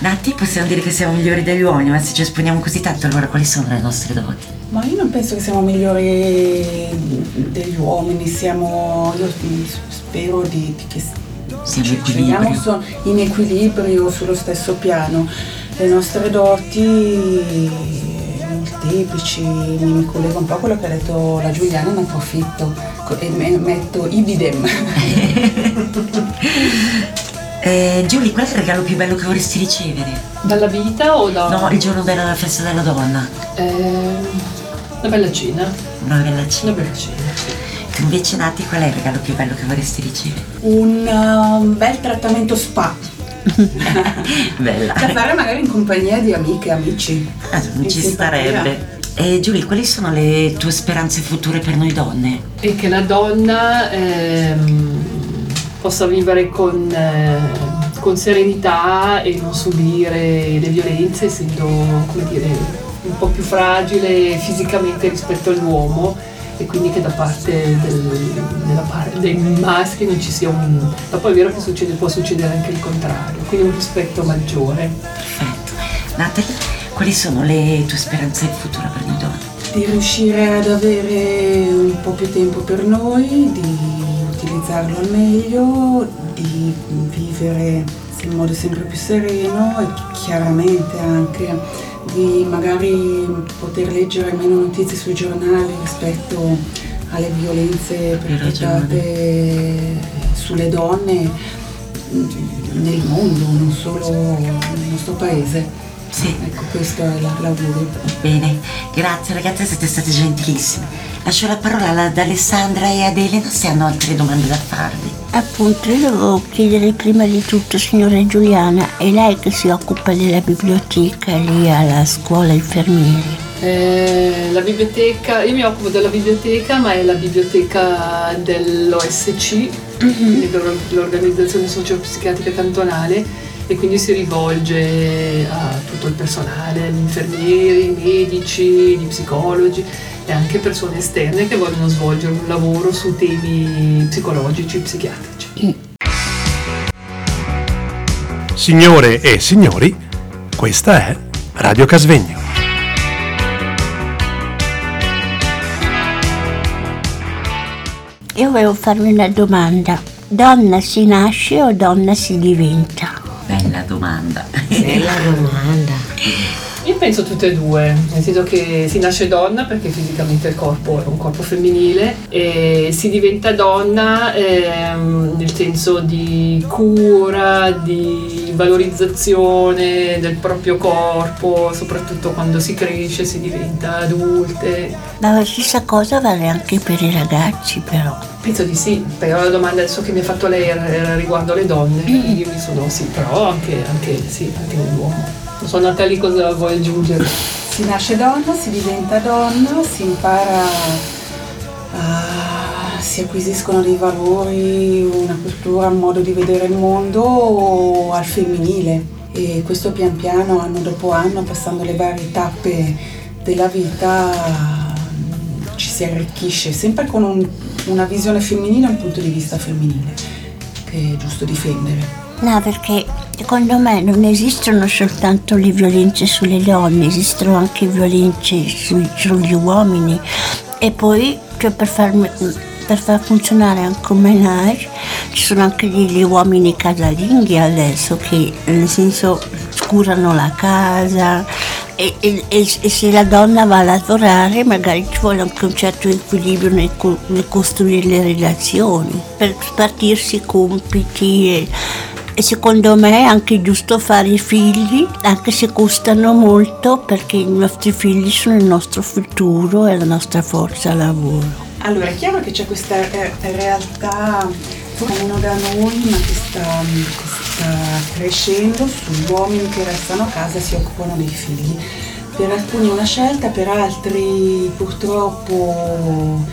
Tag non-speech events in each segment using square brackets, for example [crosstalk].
Nati possiamo dire che siamo migliori degli uomini, ma se ci esponiamo così tanto allora quali sono le nostre doti? Ma io non penso che siamo migliori degli uomini, siamo, io spero di, di che Siamo in ci so- in equilibrio sullo stesso piano. Le nostre doti molteplici, mi collego un po' a quello che ha detto la Giuliana, ne approfitto e me- metto ibidem. [laughs] Eh, Giulia, qual è il regalo più bello che vorresti ricevere? Dalla vita o da... No, il giorno della festa della donna. Ehm, una bella cena. Una bella Una cena. bella cena. Tu invece Nati, qual è il regalo più bello che vorresti ricevere? Un uh, bel trattamento spa [laughs] Bella. da fare magari in compagnia di amiche e amici. Ah, non ci starebbe. E Giulia, quali sono le tue speranze future per noi donne? E che la donna ehm, possa vivere con, eh, con serenità e non subire le violenze, essendo, come dire, un po' più fragile fisicamente rispetto all'uomo e quindi che da parte del- della par- dei maschi non ci sia un... Ma poi è vero che succede- può succedere anche il contrario, quindi un rispetto maggiore. Perfetto. Natalie, quali sono le tue speranze future per noi donne? di riuscire ad avere un po' più tempo per noi, di utilizzarlo al meglio, di vivere in modo sempre più sereno e chiaramente anche di magari poter leggere meno notizie sui giornali rispetto alle violenze perpetrate sulle donne nel mondo, non solo nel nostro paese. Sì. Ecco, questo è la- l'augurio. Bene, grazie ragazze, siete state gentilissime. Lascio la parola ad Alessandra e ad Elena se hanno altre domande da farvi. Appunto, io devo chiedere prima di tutto, signora Giuliana, è lei che si occupa della biblioteca lì alla scuola infermieri? Eh, la biblioteca, io mi occupo della biblioteca, ma è la biblioteca dell'OSC, quindi l'or- l'organizzazione sociopsichiatrica cantonale, e quindi si rivolge a tutto il personale, gli infermieri, i medici, gli psicologi e anche persone esterne che vogliono svolgere un lavoro su temi psicologici, psichiatrici. Signore e signori, questa è Radio Casvegno. Io volevo farvi una domanda. Donna si nasce o donna si diventa? Bella domanda. Bella domanda. Penso tutte e due, nel senso che si nasce donna perché fisicamente il corpo è un corpo femminile e si diventa donna ehm, nel senso di cura, di valorizzazione del proprio corpo, soprattutto quando si cresce, si diventa adulte. Ma la stessa cosa vale anche per i ragazzi però. Penso di sì, però la domanda adesso che mi ha fatto lei era, riguardo alle donne, io mi sono sì, però anche, anche, sì, anche nell'uomo. So Natalie cosa vuoi aggiungere. Si nasce donna, si diventa donna, si impara, a- si acquisiscono dei valori, una cultura, un modo di vedere il mondo al femminile e questo pian piano, anno dopo anno, passando le varie tappe della vita, ci si arricchisce, sempre con un- una visione femminile e un punto di vista femminile che è giusto difendere. No, perché secondo me non esistono soltanto le violenze sulle donne, esistono anche violenze sui- sugli uomini. E poi, cioè, per, far, per far funzionare anche un menage, ci sono anche degli uomini casalinghi adesso che, nel senso, curano la casa. E, e- e- se la donna va a lavorare magari ci vuole anche un certo equilibrio nel, nel costruire le relazioni, per spartirsi i compiti e, secondo me è anche giusto fare i figli, anche se costano molto, perché i nostri figli sono il nostro futuro e la nostra forza lavoro. Allora, è chiaro che c'è questa eh, realtà uno da noi, ma che sta, che sta crescendo sugli uomini che restano a casa e si occupano dei figli. per alcuni è una scelta, per altri purtroppo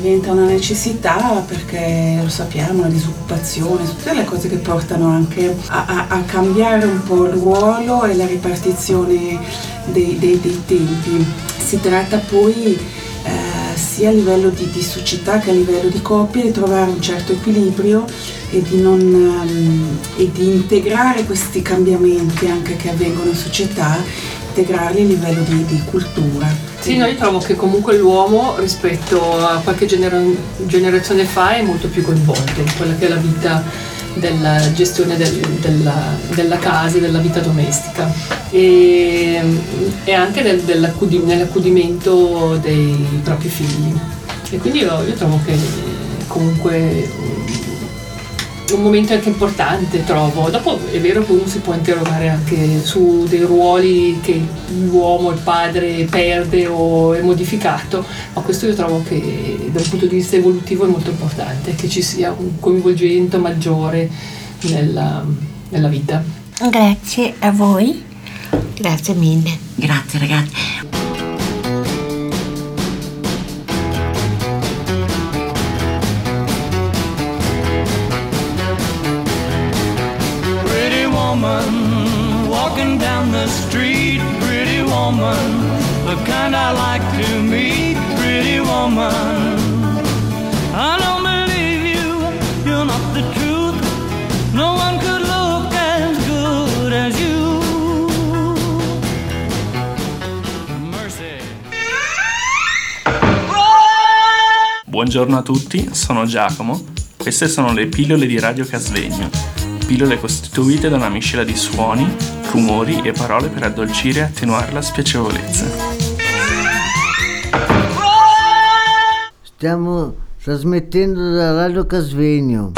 diventa una necessità perché lo sappiamo, la disoccupazione, tutte le cose che portano anche a, a- a cambiare un po' il ruolo e la ripartizione dei, dei- dei tempi. Si tratta poi eh, sia a livello di, di società che a livello di coppie di trovare un certo equilibrio e di, non, ehm, e di integrare questi cambiamenti anche che avvengono in società, integrarli a livello di, di cultura. Sì, no, io trovo che comunque l'uomo rispetto a qualche genera- generazione fa è molto più coinvolto in quella che è la vita della gestione del- della, della casa della vita domestica e, e anche nel- nell'accudimento dei propri figli. E quindi io, io trovo che comunque un momento anche importante trovo. Dopo è vero che uno si può interrogare anche su dei ruoli che l'uomo, il padre perde o è modificato, ma questo io trovo che da un punto di vista evolutivo è molto importante, che ci sia un coinvolgimento maggiore nella, nella vita. Grazie a voi. Grazie mille. Grazie ragazzi. Woman, the kind I like to meet. Pretty woman, I don't believe you. You're not the truth. No one could look as good as you. Mercy. Buongiorno a tutti, sono Giacomo. Queste sono le pillole di Radio Casvegno. Pillole costituite da una miscela di suoni, rumori e parole per addolcire e attenuare la spiacevolezza. Stiamo trasmettendo da Radio Casvegno.